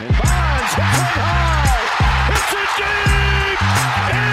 And Bonds one high. It's a deep.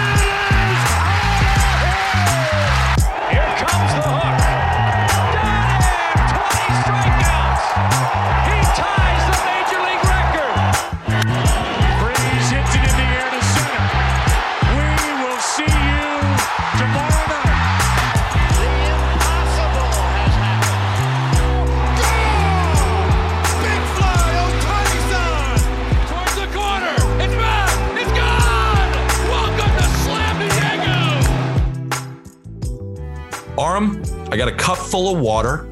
Got a cup full of water.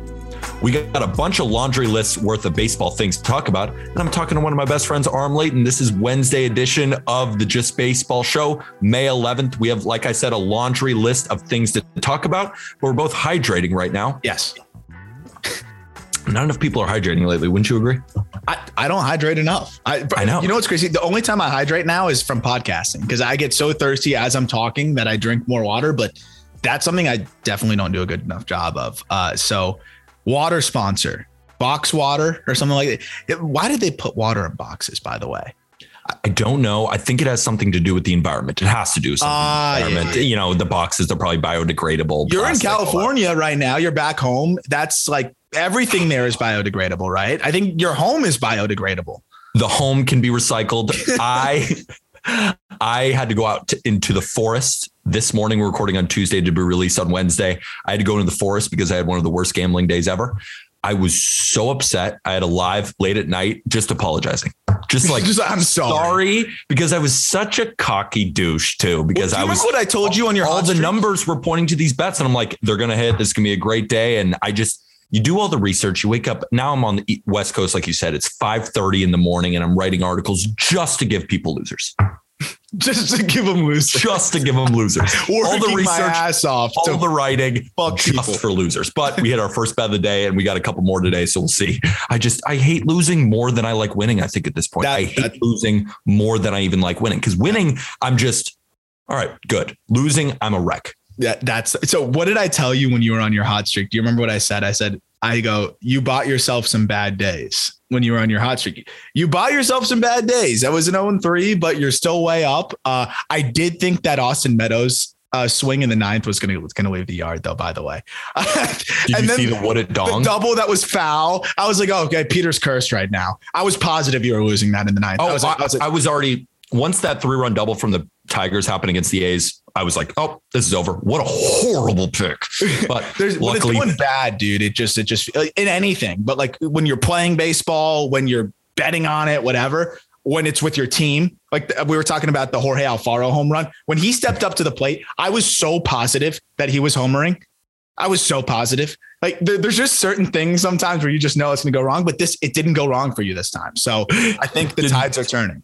We got a bunch of laundry lists worth of baseball things to talk about. And I'm talking to one of my best friends, Aram Leighton. This is Wednesday edition of the Just Baseball Show, May 11th. We have, like I said, a laundry list of things to talk about. But we're both hydrating right now. Yes. Not enough people are hydrating lately. Wouldn't you agree? I, I don't hydrate enough. I, I know. You know what's crazy? The only time I hydrate now is from podcasting because I get so thirsty as I'm talking that I drink more water. But that's something I definitely don't do a good enough job of. Uh, so, water sponsor, box water or something like that. Why did they put water in boxes, by the way? I don't know. I think it has something to do with the environment. It has to do something with the yeah, environment. yeah. You know, the boxes, they're probably biodegradable. You're in. California right now. You're back home. That's like everything there is biodegradable, right? I think your home is biodegradable. the home can be recycled. I I had to go out to, into the forest this morning. We're recording on Tuesday to be released on Wednesday. I had to go into the forest because I had one of the worst gambling days ever. I was so upset. I had a live late at night, just apologizing, just like Just, I'm sorry. sorry because I was such a cocky douche too. Because Do I was what I told you on your all the streak? numbers were pointing to these bets, and I'm like, they're gonna hit. This is gonna be a great day. And I just you do all the research. You wake up. Now I'm on the West Coast, like you said. It's 5:30 in the morning, and I'm writing articles just to give people losers, just to give them losers. just to give them losers. all the research, ass off. all the writing, fuck just people. for losers. But we hit our first bet of the day, and we got a couple more today, so we'll see. I just I hate losing more than I like winning. I think at this point, That- I hate that- losing more than I even like winning. Because winning, I'm just all right, good. Losing, I'm a wreck. Yeah, that's so. What did I tell you when you were on your hot streak? Do you remember what I said? I said, I go, you bought yourself some bad days when you were on your hot streak. You bought yourself some bad days. That was an 0 3, but you're still way up. Uh, I did think that Austin Meadows uh, swing in the ninth was going to going to leave the yard, though. By the way, Did And you then see the what the dong? double that was foul. I was like, oh, okay, Peter's cursed right now. I was positive you were losing that in the ninth. Oh, I was like, I was like, I was already once that three run double from the Tigers happened against the A's. I was like, oh, this is over. What a horrible pick. But There's when it's luckily, bad, dude. It just it just like, in anything, but like when you're playing baseball, when you're betting on it, whatever. When it's with your team, like uh, we were talking about the Jorge Alfaro home run, when he stepped up to the plate, I was so positive that he was homering. I was so positive. Like there, there's just certain things sometimes where you just know it's going to go wrong, but this it didn't go wrong for you this time. So I think the Did- tides are turning.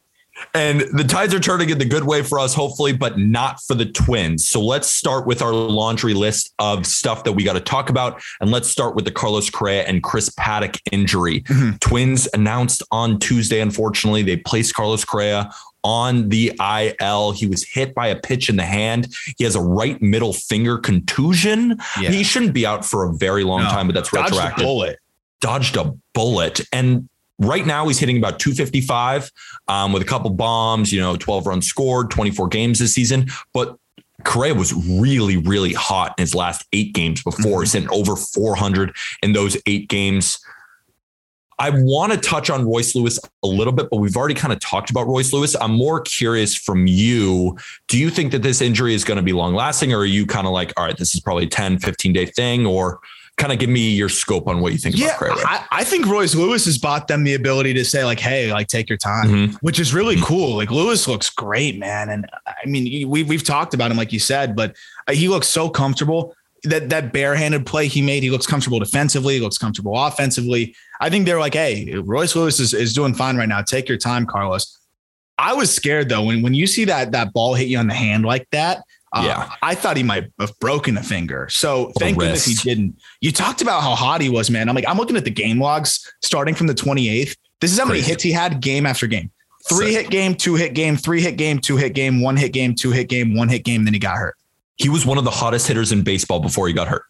And the tides are turning in the good way for us, hopefully, but not for the Twins. So let's start with our laundry list of stuff that we got to talk about, and let's start with the Carlos Correa and Chris Paddack injury. Mhm. Twins announced on Tuesday. Unfortunately, they placed Carlos Correa on the IL. He was hit by a pitch in the hand. He has a right middle finger contusion. He shouldn't be out for a very long No. time, but that's Dodged the retroactive bullet. dodged a bullet. And right now he's hitting about 255 um, with a couple bombs, you know, 12 runs scored, 24 games this season. But Correa was really, really hot in his last eight games before. He's hitting over 400 in those eight games. I want to touch on Royce Lewis a little bit, but we've already kind of talked about Royce Lewis. I'm more curious from you. Do you think that this injury is going to be long lasting, or are you kind of like, all right, this is probably a 10, 15 day thing, or kind of give me your scope on what you think Yeah, about? I, I think Royce Lewis has bought them the ability to say like, "Hey, like take your time," Mhm. which is really cool. Like Lewis looks great, man, and I mean, we we've talked about him like you said, but uh, he looks so comfortable. That that barehanded play he made, he looks comfortable defensively, he looks comfortable offensively. I think they're like, "Hey, Royce Lewis is, is doing fine right now. Take your time, Carlos." I was scared though when when you see that that ball hit you on the hand like that. Uh, Yeah. I thought he might have broken a finger. So Or thank goodness he didn't. You talked about how hot he was, man. I'm like, I'm looking at the game logs starting from the 28th. This is how many Crazy. hits he had game after game. Three Sick. hit game, two hit game, three hit game, two hit game, one hit game, two hit game, one hit game. Then he got hurt. He was one of the hottest hitters in baseball before he got hurt.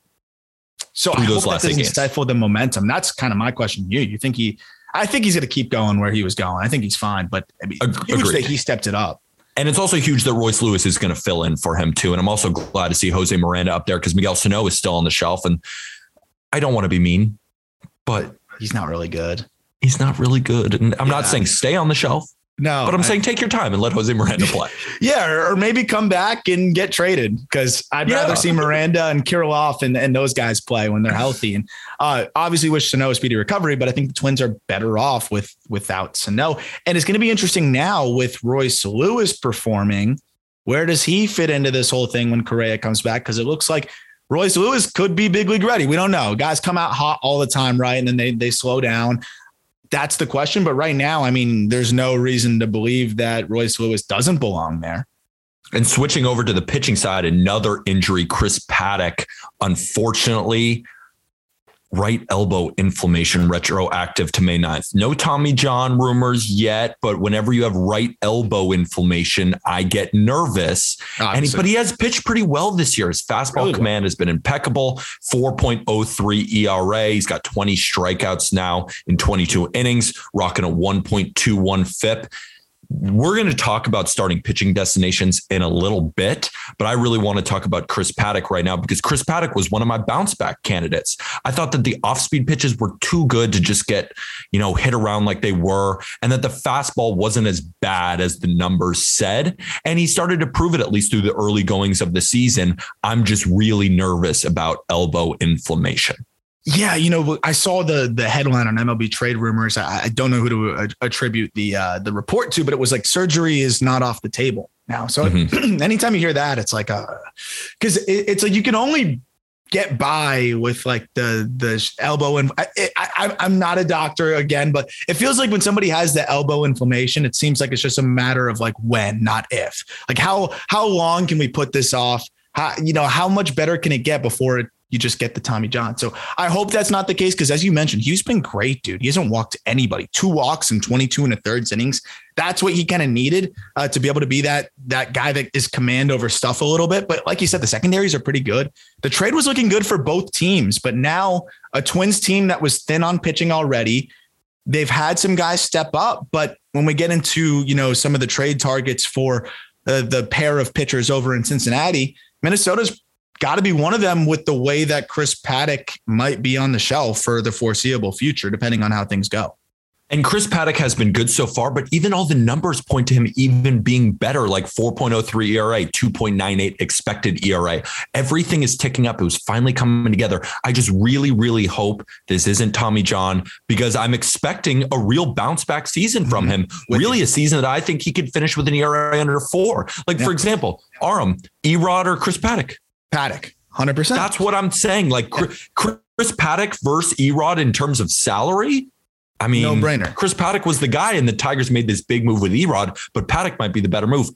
So Through I those last that doesn't stifle the momentum. That's kind of my question to you. You think he? I think he's going to keep going where he was going. I think he's fine, but I mean, Ag- huge that he stepped it up. And it's also huge that Royce Lewis is going to fill in for him too. And I'm also glad to see Jose Miranda up there because Miguel Sano is still on the shelf. And I don't want to be mean, but He's not really good. he's not really good. And I'm not saying stay on the shelf, No, but I'm I- saying take your time and let Jose Miranda play. yeah, or, or maybe come back and get traded because I'd Yeah. rather see Miranda and Kirilloff and, and those guys play when they're healthy. And uh, obviously, wish Sano a speedy recovery, but I think the Twins are better off with without Sano. And it's going to be interesting now with Royce Lewis performing. Where does he fit into this whole thing when Correa comes back? Because it looks like Royce Lewis could be big league ready. We don't know. Guys come out hot all the time, right? And then they they slow down. That's the question. But right now, I mean, there's no reason to believe that Royce Lewis doesn't belong there. And switching over to the pitching side, another injury, Chris Paddack, unfortunately, right elbow inflammation retroactive to May 9th. No Tommy John rumors yet, but whenever you have right elbow inflammation, I get nervous. And he, but he has pitched pretty well this year. His fastball Really well. command has been impeccable. 4.03 ERA. He's got 20 strikeouts now in 22 innings, rocking a 1.21 FIP. We're going to talk about starting pitching destinations in a little bit, but I really want to talk about Chris Paddack right now because Chris Paddack was one of my bounce back candidates. I thought that the off speed pitches were too good to just get, you know, hit around like they were, and that the fastball wasn't as bad as the numbers said. And he started to prove it at least through the early goings of the season. I'm just really nervous about elbow inflammation. Yeah, you know, I saw the the headline on MLB trade rumors. I, I don't know who to uh, attribute the uh, the report to, but it was like surgery is not off the table now. So anytime you hear that, it's like a because it, it's like you can only get by with like the the elbow and I, I I'm not a doctor again, but it feels like when somebody has the elbow inflammation, it seems like it's just a matter of like when, not if. Like how how long can we put this off? How you know how much better can it get before it you just get the Tommy John. So I hope that's not the case because, as you mentioned, he's been great, dude. He hasn't walked anybody. Two walks in 22 and a third innings. That's what he kind of needed uh, to be able to be that that guy that is command over stuff a little bit. But like you said, the secondaries are pretty good. The trade was looking good for both teams, but now a Twins team that was thin on pitching already. They've had some guys step up, but when we get into you know some of the trade targets for uh, the pair of pitchers over in Cincinnati, Minnesota's got to be one of them with the way that Chris Paddack might be on the shelf for the foreseeable future, depending on how things go. And Chris Paddack has been good so far, but even all the numbers point to him even being better, like 4.03 ERA, 2.98 expected ERA. Everything is ticking up. It was finally coming together. I just really, really hope this isn't Tommy John because I'm expecting a real bounce back season from mm-hmm. him. Really, a season that I think he could finish with an ERA under four. Like, for example, Aram, Erod, or Chris Paddack. Paddack, 100%. That's what I'm saying. Like Chris, Chris Paddack versus Erod in terms of salary. I mean, No brainer. Chris Paddack was the guy, and the Tigers made this big move with Erod, but Paddack might be the better move,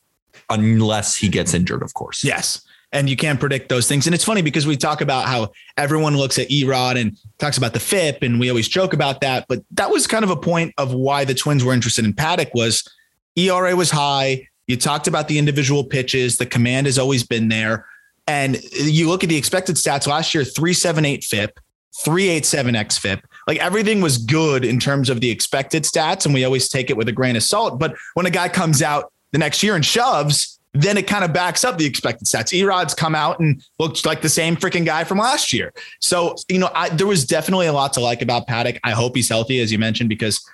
unless he gets injured, of course. Yes. And you can't predict those things. And it's funny because we talk about how everyone looks at Erod and talks about the FIP, and we always joke about that. But that was kind of a point of why the Twins were interested in Paddack was ERA was high. You talked about the individual pitches. The command has always been there. And you look at the expected stats last year, 378 FIP, 387 XFIP. Like everything was good in terms of the expected stats. And we always take it with a grain of salt. But when a guy comes out the next year and shoves, then it kind of backs up the expected stats. Erod's come out and looks like the same freaking guy from last year. So, you know, I, there was definitely a lot to like about Paddack. I hope he's healthy, as you mentioned, because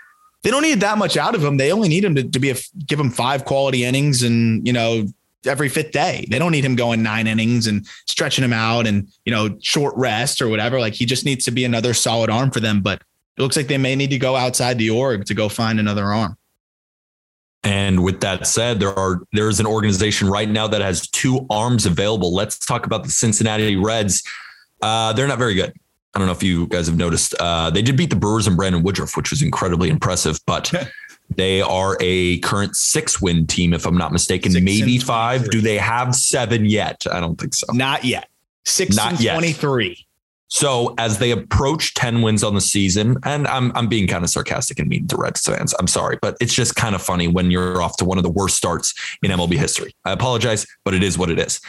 they don't need that much out of him. They only need him to, to be a, give him five quality innings and, you know, every fifth day. They don't need him going nine innings and stretching him out and, you know, short rest or whatever. Like he just needs to be another solid arm for them. But it looks like they may need to go outside the org to go find another arm. And with that said, there are there is an organization right now that has two arms available. Let's talk about the Cincinnati Reds. Uh, they're not very good. I don't know if you guys have noticed. Uh, they did beat the Brewers and Brandon Woodruff, which was incredibly impressive, but they are a current six win team, if I'm not mistaken. Six Maybe five. Do they have seven yet? I don't think so. Not yet. Six Not yet. 23. So as they approach 10 wins on the season, and I'm I'm being kind of sarcastic and mean to Reds fans. I'm sorry, but it's just kind of funny when you're off to one of the worst starts in MLB history. I apologize, but it is what it is.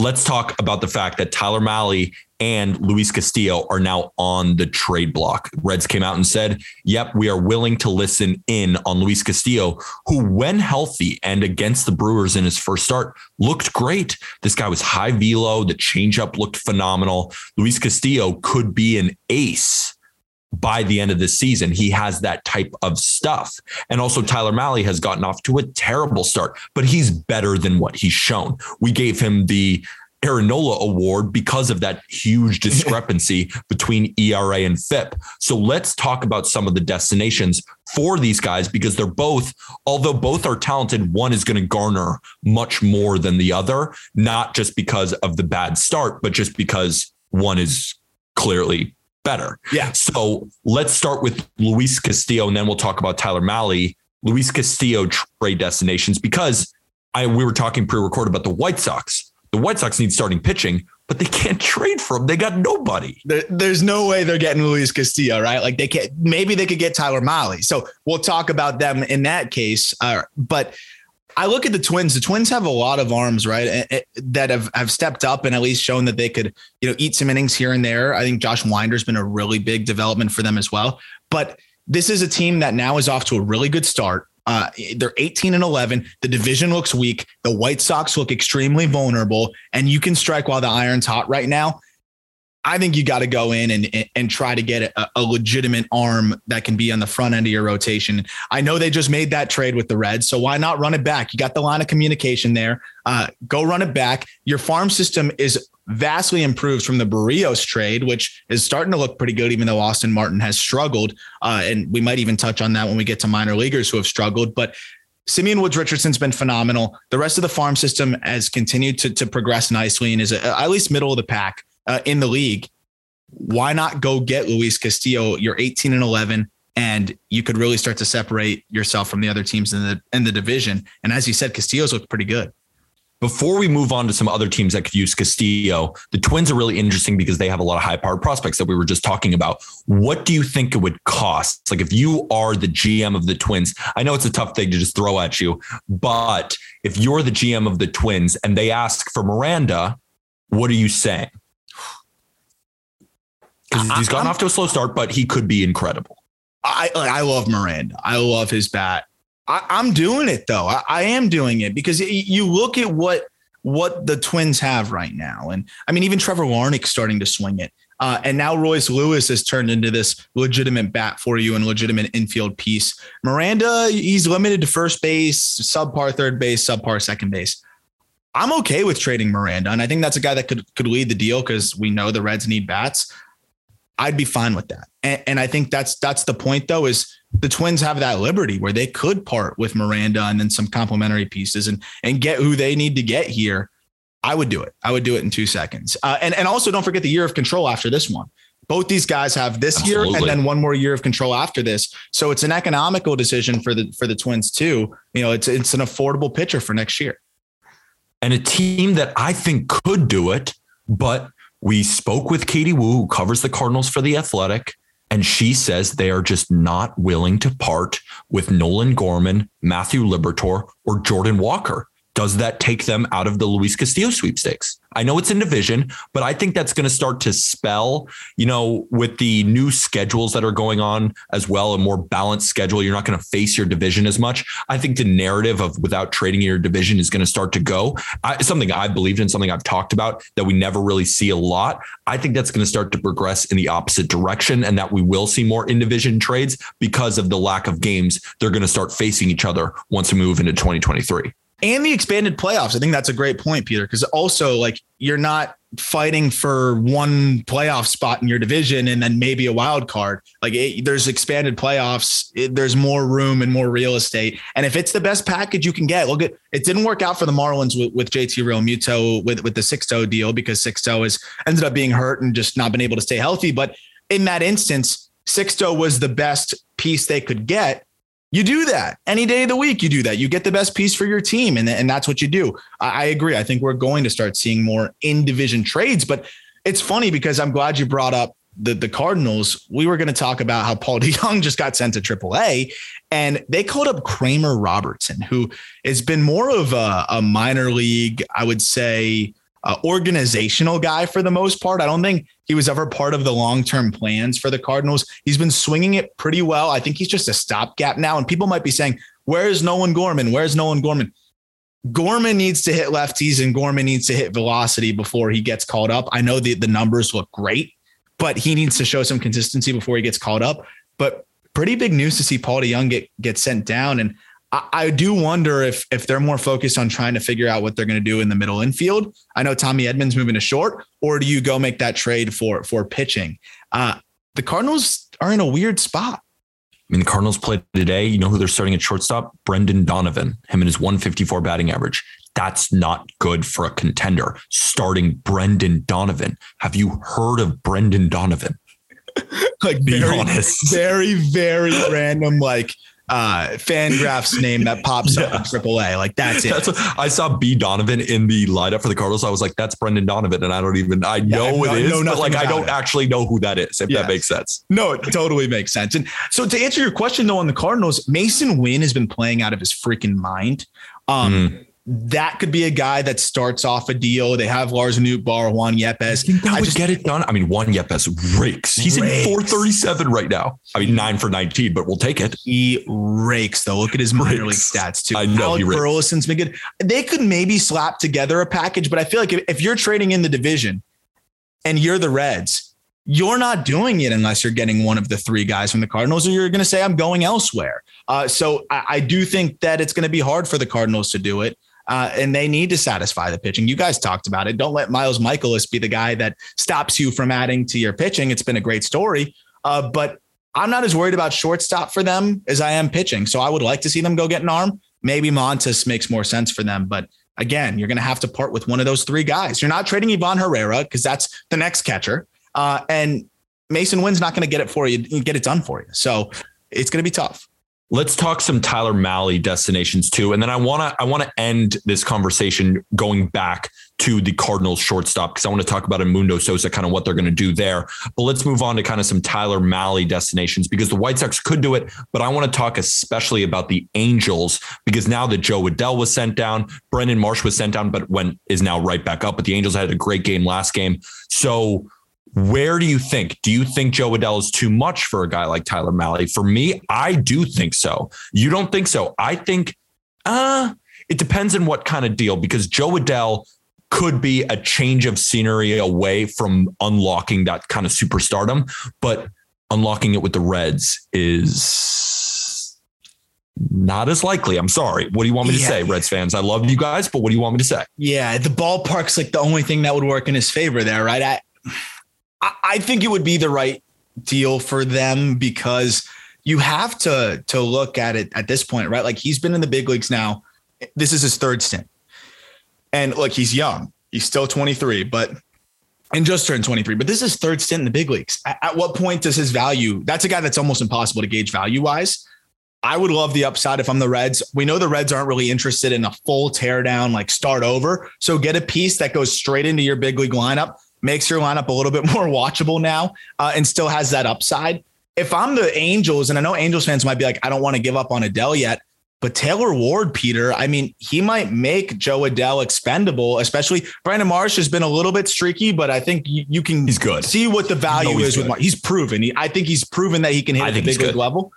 Let's talk about the fact that Tyler Mahle and Luis Castillo are now on the trade block. Reds came out and said, yep, we are willing to listen in on Luis Castillo, who, when healthy and against the Brewers in his first start, looked great. This guy was high velo. The changeup looked phenomenal. Luis Castillo could be an ace by the end of the season. He has that type of stuff. And also, Tyler Mahle has gotten off to a terrible start, but he's better than what he's shown. We gave him the Aaron Nola award because of that huge discrepancy between ERA and FIP. So let's talk about some of the destinations for these guys because they're both, although both are talented, one is going to garner much more than the other, not just because of the bad start, but just because one is clearly better. Yeah. So let's start with Luis Castillo and then we'll talk about Tyler Mahle. Luis Castillo trade destinations because I we were talking pre-record about the White Sox. The White Sox need starting pitching, but they can't trade for him. They got nobody. There, there's no way they're getting Luis Castillo, right? Like they can't. Maybe they could get Tyler Mahle. So we'll talk about them in that case. Uh, but I look at the Twins. The Twins have a lot of arms, right, that have have stepped up and at least shown that they could, you know, eat some innings here and there. I think Josh Winder's been a really big development for them as well. But this is a team that now is off to a really good start. Uh, they're 18 and 11. The division looks weak. The White Sox look extremely vulnerable, and you can strike while the iron's hot right now. I think you got to go in and and try to get a, a, legitimate arm that can be on the front end of your rotation. I know they just made that trade with the Reds, so why not run it back? You got the line of communication there. Uh, go run it back. Your farm system is vastly improved from the Berrios trade, which is starting to look pretty good, even though Austin Martin has struggled. Uh, and we might even touch on that when we get to minor leaguers who have struggled. But Simeon Woods Richardson's been phenomenal. The rest of the farm system has continued to, to progress nicely and is a, at least middle of the pack uh, in the league. Why not go get Luis Castillo? You're 18 and 11, and you could really start to separate yourself from the other teams in the in the division. And as you said, Castillo's looked pretty good. Before we move on to some other teams that could use Castillo, the Twins are really interesting because they have a lot of high powered prospects that we were just talking about. What do you think it would cost? Like, if you are the GM of the Twins, I know it's a tough thing to just throw at you, but if you're the GM of the Twins and they ask for Miranda, what are you saying? Because he's gone off to a slow start, but he could be incredible. I I love Miranda. I love his bat. I, am doing it though. I, I, am doing it because you look at what what the Twins have right now, and I mean even Trevor Larnach's starting to swing it, uh, and now Royce Lewis has turned into this legitimate bat for you and legitimate infield piece. Miranda, he's limited to first base, subpar third base, subpar second base. I'm okay with trading Miranda, and I think that's a guy that could could lead the deal because we know the Reds need bats. I'd be fine with that. And, and, I think that's that's the point though is the Twins have that liberty where they could part with Miranda and then some complementary pieces and and get who they need to get here. I would do it. I would do it in two seconds. Uh, and and also don't forget the year of control after this one. Both these guys have this Absolutely. year and then one more year of control after this. So it's an economical decision for the for the Twins too. You know, it's it's an affordable pitcher for next year. And a team that I think could do it, but we spoke with Katie Woo, who covers the Cardinals for the Athletic, and she says they are just not willing to part with Nolan Gorman, Matthew Liberatore, or Jordan Walker. Does that take them out of the Luis Castillo sweepstakes? I know it's in division, but I think that's going to start to spell, you know, with the new schedules that are going on as well, a more balanced schedule. You're not going to face your division as much. I think the narrative of without trading your division is going to start to go. I, something I've believed in, something I've talked about that we never really see a lot. I think that's going to start to progress in the opposite direction and that we will see more in division trades because of the lack of games. They're going to start facing each other once we move into 2023 and the expanded playoffs. I think that's a great point, Peter, because also like you're not fighting for one playoff spot in your division and then maybe a wild card. Like it, there's expanded playoffs, it, there's more room and more real estate. And if it's the best package you can get, look at it didn't work out for the Marlins with, with JT Realmuto with with the Sixto deal because Sixto has ended up being hurt and just not been able to stay healthy. But in that instance, Sixto was the best piece they could get you do that any day of the week. You do that. You get the best piece for your team, and, and that's what you do. I, I agree. I think we're going to start seeing more in division trades, but it's funny because I'm glad you brought up the, the Cardinals. We were going to talk about how Paul DeJong just got sent to AAA, and they called up Kramer Robertson, who has been more of a, a minor league, I would say, uh, organizational guy for the most part. I don't think he was ever part of the long term plans for the Cardinals. He's been swinging it pretty well. I think he's just a stopgap now. And people might be saying, Where's Nolan Gorman? Where's Nolan Gorman? Gorman needs to hit lefties and Gorman needs to hit velocity before he gets called up. I know the, the numbers look great, but he needs to show some consistency before he gets called up. But pretty big news to see Paul DeYoung get, get sent down. And I, I do wonder if if they're more focused on trying to figure out what they're going to do in the middle infield. I know Tommy Edman's moving to short, or do you go make that trade for for pitching? Uh, the Cardinals are in a weird spot. I mean, the Cardinals played today. You know who they're starting at shortstop? Brendan Donovan. Him and his 154 batting average. That's not good for a contender. Starting Brendan Donovan. Have you heard of Brendan Donovan? like Be very, honest. very very random like uh Fangraphs name that pops up in AAA. Like that's it. That's what, I saw B Donovan in the lineup for the Cardinals. I was like, that's Brendan Donovan. And I don't even, I Yeah, I know know- it is, know but like, I don't it. actually know who that is, if Yes. that makes sense. No, it totally makes sense. And so to answer your question though on the Cardinals, Masyn Winn has been playing out of his freaking mind. Um Hmm. That could be a guy that starts off a deal. They have Lars Nootbaar, Juan Yepez. think I would just- get it done. I mean, Juan Yepez rakes. He's Rakes. in 437 right now. I mean, nine for 19, but we'll take it. He rakes though. Look at his minor league stats too. I know, Alec. Burleson's been good. They could maybe slap together a package, but I feel like if, if you're trading in the division and you're the Reds, you're not doing it unless you're getting one of the three guys from the Cardinals, or you're going to say I'm going elsewhere. Uh, so I, I do think that it's going to be hard for the Cardinals to do it. Uh, and they need to satisfy the pitching. You guys talked about it. Don't let Miles Mikolas be the guy that stops you from adding to your pitching. It's been a great story, uh, but I'm not as worried about shortstop for them as I am pitching. So I would like to see them go get an arm. Maybe Montas makes more sense for them, but again, you're going to have to part with one of those three guys. You're not trading Ivan Herrera because that's the next catcher, uh, and Masyn Winn's not going to get it for you, get it done for you. So it's going to be tough. Let's talk some Tyler Mahle destinations too, and then I want to I want to end this conversation going back to the Cardinals shortstop because I want to talk about Mundo Sosa, kind of what they're going to do there. But let's move on to kind of some Tyler Mahle destinations because the White Sox could do it, but I want to talk especially about the Angels because now that Jo Adell was sent down, Brandon Marsh was sent down, but when is now right back up. But the Angels had a great game last game, so. Where do you think? Do you think Jo Adell is too much for a guy like Tyler Mahle? For me, I do think so. You don't think so? I think uh it depends on what kind of deal because Jo Adell could be a change of scenery away from unlocking that kind of superstardom, but unlocking it with the Reds is not as likely. I'm sorry. What do you want me to Yeah. say, Reds fans? I love you guys, but what do you want me to say? Yeah, the ballpark's like the only thing that would work in his favor there, right? I, I- think it would be the right deal for them because you have to to look at it at this point, right? Like he's been in the big leagues now. This is his third stint, and look, he's young. He's still 23, but and just turned 23. But this is third stint in the big leagues. At, at what point does his value? That's a guy that's almost impossible to gauge value wise. I would love the upside if I'm the Reds. We know the Reds aren't really interested in a full teardown, like start over. So get a piece that goes straight into your big league lineup, makes your lineup a little bit more watchable now, uh, and still has that upside. If I'm the Angels, and I know Angels fans might be like, I don't want to give up on Adell yet, but Taylor Ward, Peter, I mean, he might make Jo Adell expendable, especially Brandon Marsh has been a little bit streaky, but I think you, you can He's good. see what the value is with good. Marsh. He's proven. He, I think he's proven that he can hit I at the big league good. level.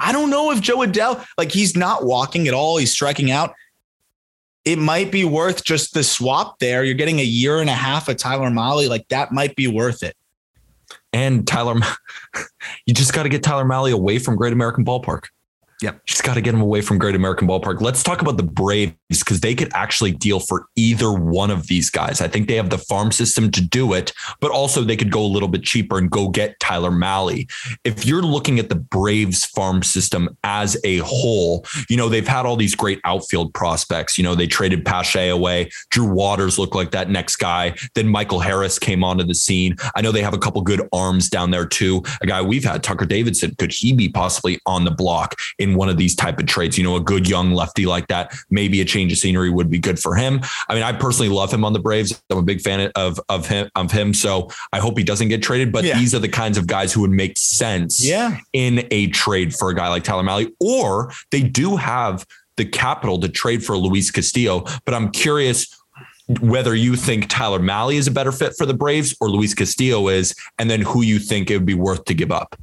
I don't know if Jo Adell, like he's not walking at all. He's striking out. It might be worth just the swap there. You're getting a year and a half of Tyler Mahle. Like that might be worth it. And Tyler, you just got to get Tyler Mahle away from Great American Ballpark. Yep. Just got to get him away from Great American Ballpark. Let's talk about the Braves because they could actually deal for either one of these guys. I think they have the farm system to do it, but also they could go a little bit cheaper and go get Tyler Mahle. If you're looking at the Braves farm system as a whole, you know, they've had all these great outfield prospects. You know, they traded Pache away. Drew Waters looked like that next guy. Then Michael Harris came onto the scene. I know they have a couple good arms down there too. A guy we've had, Tucker Davidson, could he be possibly on the block in one of these type of trades? You know, a good young lefty like that, maybe a change of scenery would be good for him. I mean, I personally love him on the Braves. I'm a big fan of of him of him. So I hope he doesn't get traded. But Yeah. these are the kinds of guys who would make sense Yeah. in a trade for a guy like Tyler Mahle, or they do have the capital to trade for Luis Castillo. But I'm curious, whether you think Tyler Mahle is a better fit for the Braves or Luis Castillo is, and then who you think it would be worth to give up.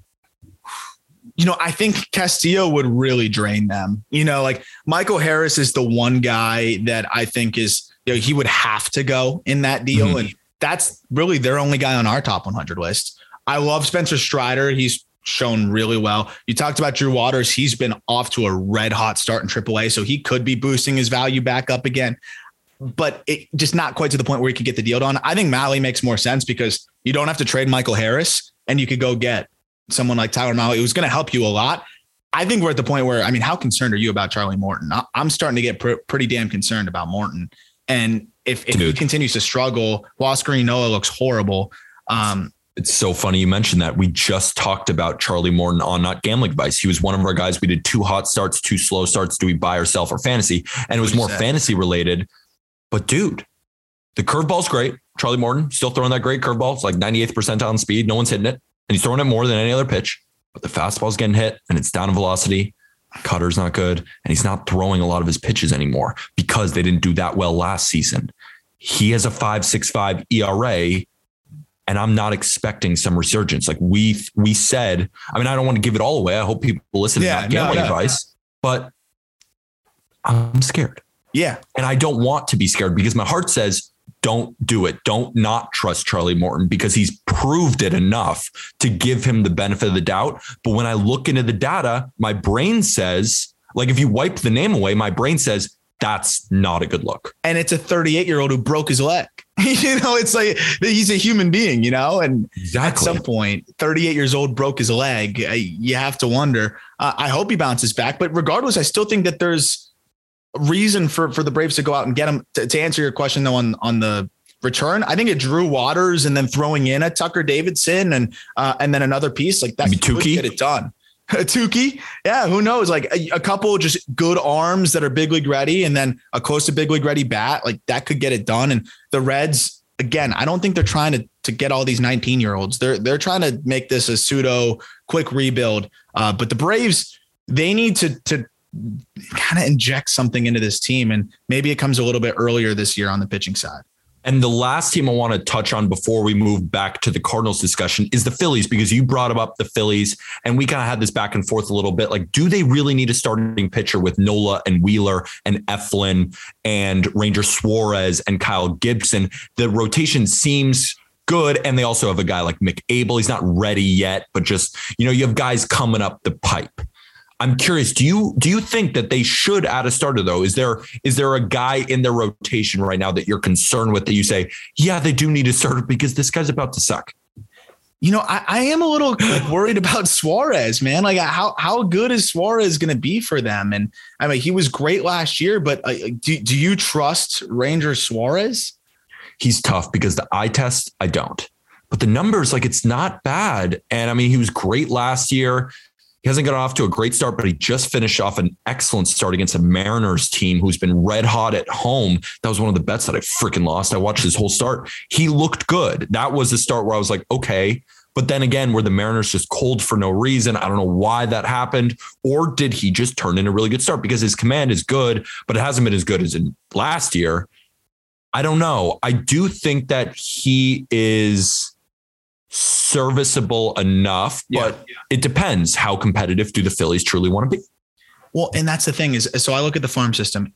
You know, I think Castillo would really drain them. You know, like Michael Harris is the one guy that I think is, you know, he would have to go in that deal. Mm-hmm. And that's really their only guy on our top 100 list. I love Spencer Strider. He's shown really well. You talked about Drew Waters. He's been off to a red hot start in AAA, so he could be boosting his value back up again but it just not quite to the point where you could get the deal done. I think Mahle makes more sense because you don't have to trade Michael Harris and you could go get someone like Tyler Mahle who's going to help you a lot. I think we're at the point where, I mean, how concerned are you about Charlie Morton? I'm starting to get pr- pretty damn concerned about Morton. And if, if he continues to struggle, Huascar Ynoa looks horrible. Um, it's so funny you mentioned that. We just talked about Charlie Morton on Not Gambling Advice. He was one of our guys. We did two hot starts, two slow starts. Do we buy or sell for fantasy? And it was more fantasy related but dude, the curveball's great. Charlie Morton still throwing that great curveball. It's like 98th percentile on speed. No one's hitting it. And he's throwing it more than any other pitch. But the fastball's getting hit and it's down in velocity. Cutter's not good. And he's not throwing a lot of his pitches anymore because they didn't do that well last season. He has a 5.65 ERA and I'm not expecting some resurgence. Like we we said, I mean, I don't want to give it all away. I hope people listen yeah, to gambling no, no, advice, no. but I'm scared. Yeah. And I don't want to be scared because my heart says, don't do it. Don't not trust Charlie Morton because he's proved it enough to give him the benefit of the doubt. But when I look into the data, my brain says, like, if you wipe the name away, my brain says, that's not a good look. And it's a 38 year old who broke his leg. you know, it's like he's a human being, you know, and exactly. at some point, 38 years old broke his leg. You have to wonder. Uh, I hope he bounces back. But regardless, I still think that there's, reason for for the Braves to go out and get him. To, to answer your question though on on the return, I think it Drew Waters and then throwing in a Tucker Davidson and uh, and then another piece like that could get it done. Touki, yeah, who knows? Like a, a, couple just good arms that are big league ready, and then a close to big league ready bat, like that could get it done. And the Reds, again, I don't think they're trying to to get all these 19 year olds. They're they're trying to make this a pseudo quick rebuild. Uh, but the Braves, they need to to kind of inject something into this team. And maybe it comes a little bit earlier this year on the pitching side. And the last team I want to touch on before we move back to the Cardinals discussion is the Phillies, because you brought up the Phillies and we kind of had this back and forth a little bit. Like, do they really need a starting pitcher with Nola and Wheeler and Eflin and Ranger Suarez and Kyle Gibson? The rotation seems good. And they also have a guy like Mick Abel. He's not ready yet, but just, you know, you have guys coming up the pipe. I'm curious. Do you do you think that they should add a starter though? Is there is there a guy in their rotation right now that you're concerned with that you say, yeah, they do need a starter because this guy's about to suck? You know, I, I am a little like worried about Suarez, man. Like, how how good is Suarez going to be for them? And I mean, he was great last year, but uh, do do you trust Ranger Suarez? He's tough because the eye test, I don't but the numbers like it's not bad and i mean he was great last year he hasn't got off to a great start, but he just finished off an excellent start against a Mariners team who's been red hot at home. That was one of the bets that I freaking lost. I watched his whole start. He looked good. That was the start where I was like, okay. But then again, were the Mariners just cold for no reason? I don't know why that happened. Or did he just turn in a really good start? Because his command is good, but it hasn't been as good as in last year. I don't know. I do think that he is serviceable enough, yeah. but it depends how competitive do the Phillies truly want to be. Well, and that's the thing is so I look at the farm system.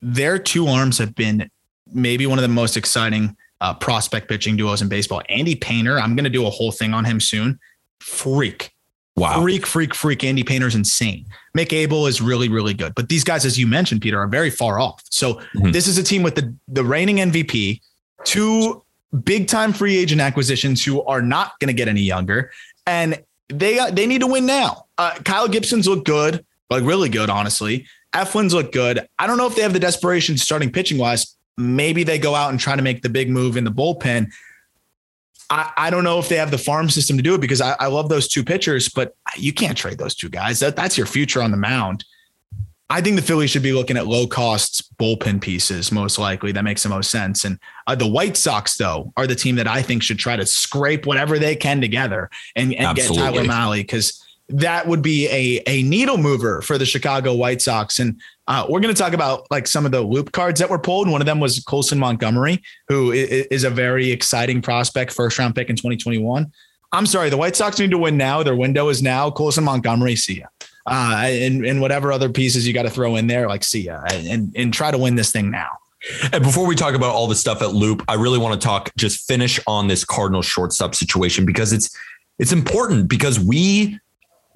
Their two arms have been maybe one of the most exciting uh, prospect pitching duos in baseball. Andy Painter, I'm going to do a whole thing on him soon. Freak. Wow. Freak, freak, freak. Andy Painter's insane. Mick Abel is really, really good. But these guys, as you mentioned, Peter, are very far off. So mm-hmm. this is a team with the, the reigning MVP, two big time free agent acquisitions who are not going to get any younger, and they got, they need to win now. Uh, Kyle Gibson's look good, like really good, honestly. Eflin's look good. I don't know if they have the desperation starting pitching wise. Maybe they go out and try to make the big move in the bullpen. I, I don't know if they have the farm system to do it because I, I love those two pitchers, but you can't trade those two guys. That, that's your future on the mound. I think the Phillies should be looking at low cost bullpen pieces, most likely. That makes the most sense. And uh, the White Sox, though, are the team that I think should try to scrape whatever they can together and, and get Tyler Mahle because that would be a, a needle mover for the Chicago White Sox. And Uh, we're going to talk about like some of the Loupe cards that were pulled. One of them was Colson Montgomery, who is a very exciting prospect, first round pick in 2021. I'm sorry, the White Sox need to win now. Their window is now. Colson Montgomery, see ya. Uh, and, and whatever other pieces you got to throw in there, like see ya, and, and try to win this thing now. And before we talk about all the stuff at Loupe, I really want to talk, just finish on this Cardinal shortstop situation because it's it's important because we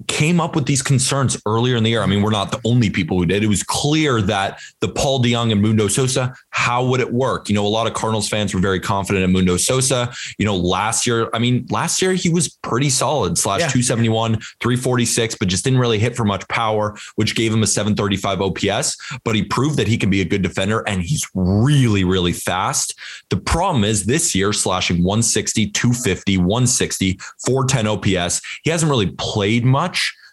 came up with these concerns earlier in the year. I mean, we're not the only people who did. It was clear that the Paul DeJong and Mundo Sosa, how would it work? You know, a lot of Cardinals fans were very confident in Mundo Sosa. You know, last year, I mean, last year he was pretty solid, slash yeah. 271, 346, but just didn't really hit for much power, which gave him a 735 OPS. But he proved that he can be a good defender and he's really, really fast. The problem is this year, slashing 160, 250, 160, 410 OPS. He hasn't really played much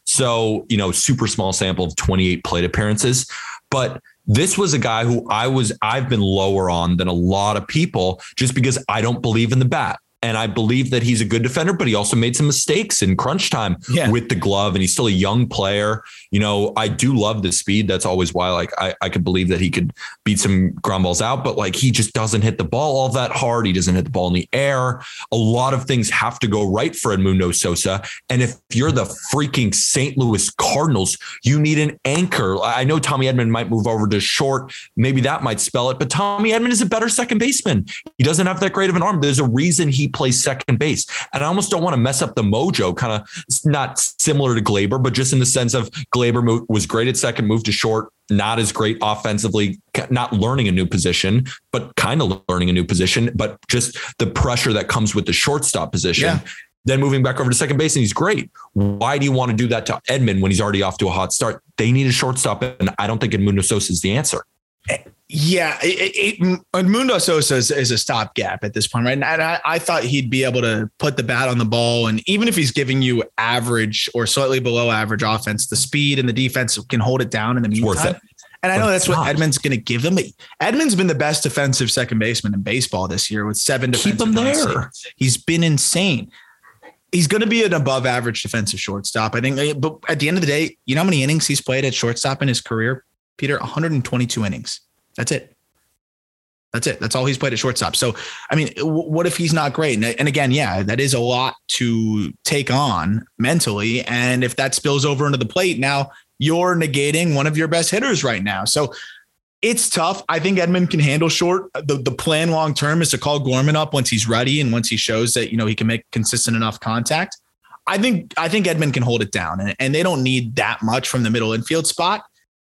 So, you know, super small sample of 28 plate appearances. But this was a guy who I was, I've been lower on than a lot of people just because I don't believe in the bat. And I believe that he's a good defender, but he also made some mistakes in crunch time yeah. with the glove. And he's still a young player. You know, I do love the speed. That's always why, like, I, I could believe that he could beat some ground balls out, but like, he just doesn't hit the ball all that hard. He doesn't hit the ball in the air. A lot of things have to go right for Edmundo Sosa. And if you're the freaking St. Louis Cardinals, you need an anchor. I know Tommy Edman might move over to short. Maybe that might spell it, but Tommy Edman is a better second baseman. He doesn't have that great of an arm. There's a reason he plays second base. And I almost don't want to mess up the mojo, kind of not similar to Gleyber, but just in the sense of Gleyber was great at second, moved to short, not as great offensively, not learning a new position, but kind of learning a new position, but just the pressure that comes with the shortstop position. Yeah. Then moving back over to second base, and he's great. Why do you want to do that to Edman when he's already off to a hot start? They need a shortstop, and I don't think Edmundo Sosa is the answer. Eh, Yeah, it, it, Mundo Sosa is, is, a stopgap at this point, right? And I, I, thought he'd be able to put the bat on the ball, and even if he's giving you average or slightly below average offense, the speed and the defense can hold it down in the meantime. And I know that's what Edman's going to give him. Edman's been the best defensive second baseman in baseball this year with seven. Keep him there. He's been insane. He's going to be an above average defensive shortstop, I think. Uh, but at the end of the day, you know how many innings he's played at shortstop in his career, Peter? 122 innings. That's it. That's it. That's all he's played at shortstop. So, I mean, what if he's not great? And, again, yeah, that is a lot to take on mentally. And if that spills over into the plate, now you're negating one of your best hitters right now. So it's tough. I think Edman can handle short. The, the plan long term is to call Gorman up once he's ready and once he shows that, you know, he can make consistent enough contact. I think I think Edman can hold it down and, and they don't need that much from the middle infield spot.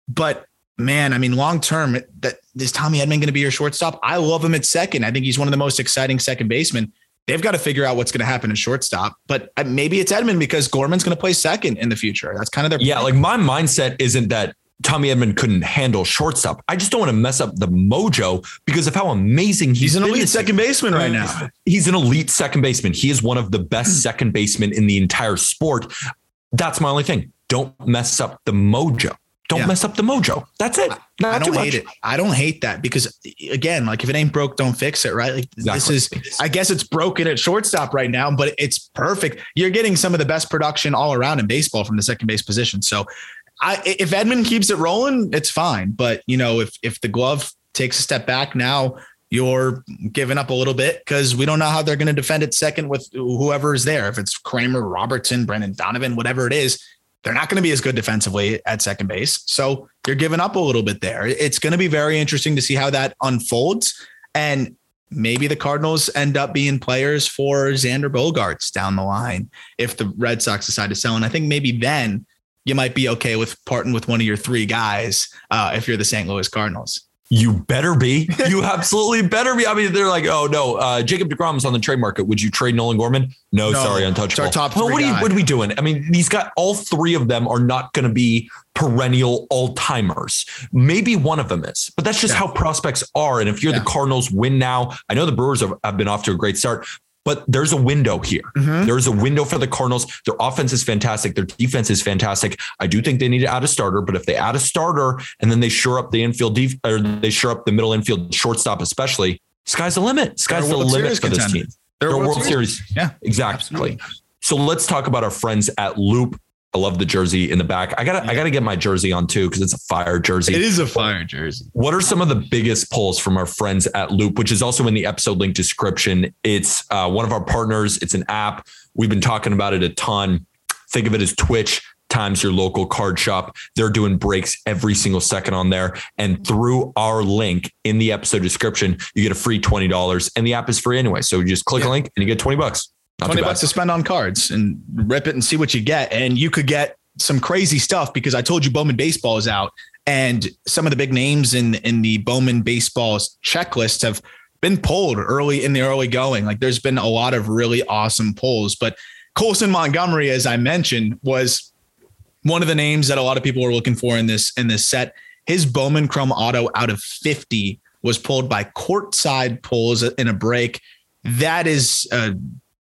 But man, I mean, long term, that is Tommy Edman going to be your shortstop? I love him at second. I think he's one of the most exciting second basemen. They've got to figure out what's going to happen at shortstop, but uh, maybe it's Edman because Gorman's going to play second in the future. That's kind of their yeah. Like my mindset isn't that Tommy Edman couldn't handle shortstop. I just don't want to mess up the mojo because of how amazing he's, he's an elite second baseman right now. He's an elite second baseman. He is one of the best hmm. second basemen in the entire sport. That's my only thing. Don't mess up the mojo. Don't yeah. mess up the mojo. That's it. Not I don't hate it. I don't hate that because again, like if it ain't broke, don't fix it. Right. Like exactly. this is, I guess it's broken at shortstop right now, but it's perfect. You're getting some of the best production all around in baseball from the second base position. So I, if Edman keeps it rolling, it's fine. But you know, if, if the glove takes a step back now, you're giving up a little bit because we don't know how they're going to defend it second with whoever is there. If it's Kramer, Robertson, Brendan Donovan, whatever it is, they're not going to be as good defensively at second base. So you're giving up a little bit there. It's going to be very interesting to see how that unfolds. And maybe the Cardinals end up being players for Xander Bogaerts down the line if the Red Sox decide to sell. And I think maybe then you might be okay with parting with one of your three guys uh, if you're the St. Louis Cardinals. You better be. You absolutely better be. I mean, they're like, oh no, uh, Jacob Degrom's on the trade market. Would you trade Nolan Gorman? No, no sorry, untouchable. Our top well, what, are you, what are we doing? I mean, these got all three of them are not going to be perennial all timers. Maybe one of them is, but that's just yeah. how prospects are. And if you're yeah. the Cardinals, win now. I know the Brewers have, have been off to a great start, but there's a window here. Mm-hmm. There's a window for the Cardinals. Their offense is fantastic. Their defense is fantastic. I do think they need to add a starter, but if they add a starter and then they shore up the infield def- or they shore up the middle infield shortstop, especially, sky's the limit. Sky's the limit Series for this team. They're, They're World, World Series. Series. Yeah, exactly. Absolutely. So let's talk about our friends at Loupe. I love the jersey in the back. I gotta, I gotta get my jersey on too because it's a fire jersey. It is a fire jersey. What are some of the biggest pulls from our friends at Loupe, which is also in the episode link description? It's uh, one of our partners. It's an app. We've been talking about it a ton. Think of it as Twitch times your local card shop. They're doing breaks every single second on there. And through our link in the episode description, you get a free $20 and the app is free anyway. So you just click yeah. a link and you get 20 bucks. Not 20 bucks to spend on cards and rip it and see what you get. And you could get some crazy stuff because I told you Bowman baseball is out and some of the big names in in the Bowman baseball's checklist have been pulled early in the early going. Like there's been a lot of really awesome pulls, but Colson Montgomery, as I mentioned, was one of the names that a lot of people were looking for in this in this set. His Bowman Chrome Auto out of 50 was pulled by courtside pulls in a break. That is a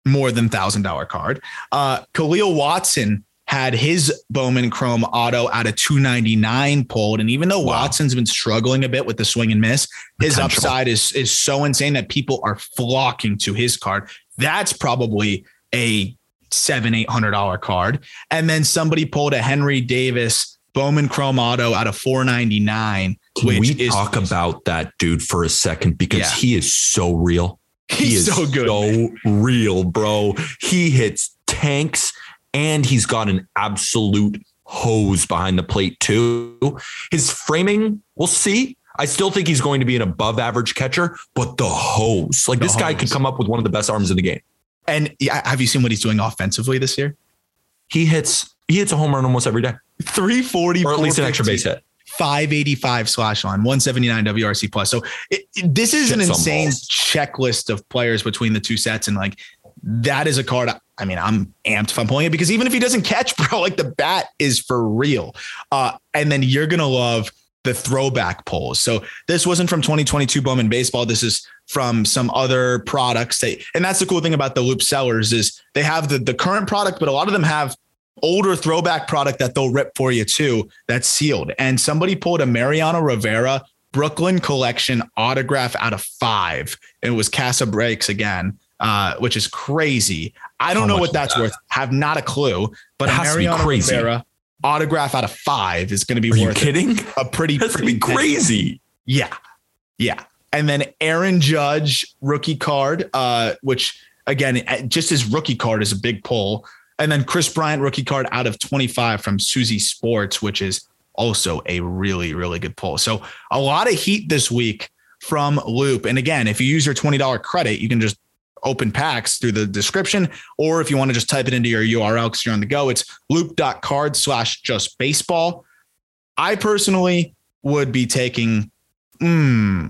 more than thousand dollar card. Uh, Kahlil Watson had his Bowman Chrome Auto out of 299 pulled, and even though wow. Watson's been struggling a bit with the swing and miss, his Potential. upside is is so insane that people are flocking to his card. That's probably a seven, eight hundred dollar card. And then somebody pulled a Henry Davis Bowman Chrome Auto out of 499. Can we is, talk about that dude for a second? Because yeah. he is so real. He's he is so good. So real, bro. He hits tanks and he's got an absolute hose behind the plate, too. His framing, we'll see. I still think he's going to be an above average catcher, but the hose, like the this hose. guy could come up with one of the best arms in the game. And have you seen what he's doing offensively this year? He hits he hits a home run almost every day. 340 or at least an extra base hit. 585 slash line, 179 WRC plus. So it, it, this is Shit an insane checklist of players between the two sets. And like that is a card. I mean, I'm amped if I'm pulling it because even if he doesn't catch, bro, like the bat is for real. Uh, and then you're gonna love the throwback polls. So this wasn't from 2022 Bowman baseball. This is from some other products. They, and that's the cool thing about the Loupe sellers is they have the, the current product, but a lot of them have older throwback product that they'll rip for you too. That's sealed. And somebody pulled a Mariano Rivera Brooklyn collection autograph out of five. It was Casa Breaks again. Uh, which is crazy. I don't How know what that's that? worth. Have not a clue. But Mariano Rivera autograph out of five is going to be Are worth you kidding? a pretty, That's pretty crazy. Yeah. Yeah. And then Aaron Judge rookie card, uh, which again, just his rookie card is a big pull. And then Kris Bryant rookie card out of 25 from Suzy Sports, which is also a really, really good pull. So a lot of heat this week from Loupe. And again, if you use your $20 credit, you can just open packs through the description. Or if you want to just type it into your URL because you're on the go, it's loupe.card slash just baseball. I personally would be taking, hmm,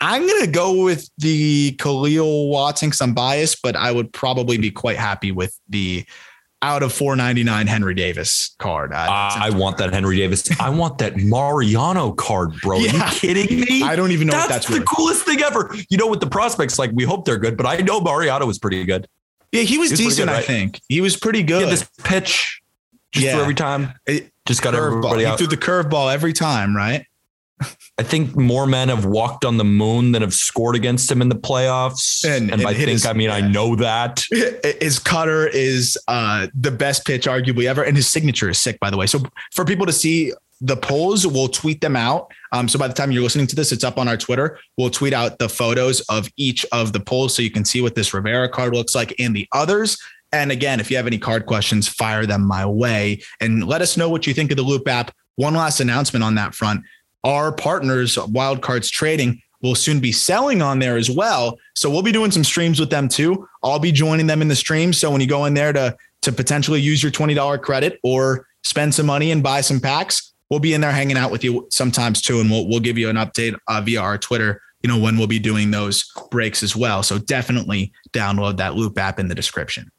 I'm going to go with the Kahlil Watson because I'm biased, but I would probably be quite happy with the out of 499 Henry Davis card. Uh, I want that Henry Davis. I want that Mariano card, bro. Yeah. Are you kidding me? I don't even know that's, that's the worth. coolest thing ever. You know, with the prospects, like we hope they're good, but I know Mariano was pretty good. Yeah, he was, he was decent. Good, right? I think he was pretty good. this pitch, just yeah. every time. It, just got everybody ball. out. He threw the curveball every time, right? I think more men have walked on the moon than have scored against him in the playoffs. And, and, and I think, I mean, yeah. I know that his cutter is uh, the best pitch, arguably ever, and his signature is sick, by the way. So for people to see the polls, we'll tweet them out. Um, so by the time you're listening to this, it's up on our Twitter. We'll tweet out the photos of each of the polls so you can see what this Rivera card looks like and the others. And again, if you have any card questions, fire them my way and let us know what you think of the Loupe app. One last announcement on that front our partners, Wildcards Trading, will soon be selling on there as well. So we'll be doing some streams with them too. I'll be joining them in the stream. So when you go in there to to potentially use your $20 credit or spend some money and buy some packs, we'll be in there hanging out with you sometimes too. And we'll, we'll give you an update uh, via our Twitter, you know, when we'll be doing those breaks as well. So definitely download that Loupe app in the description.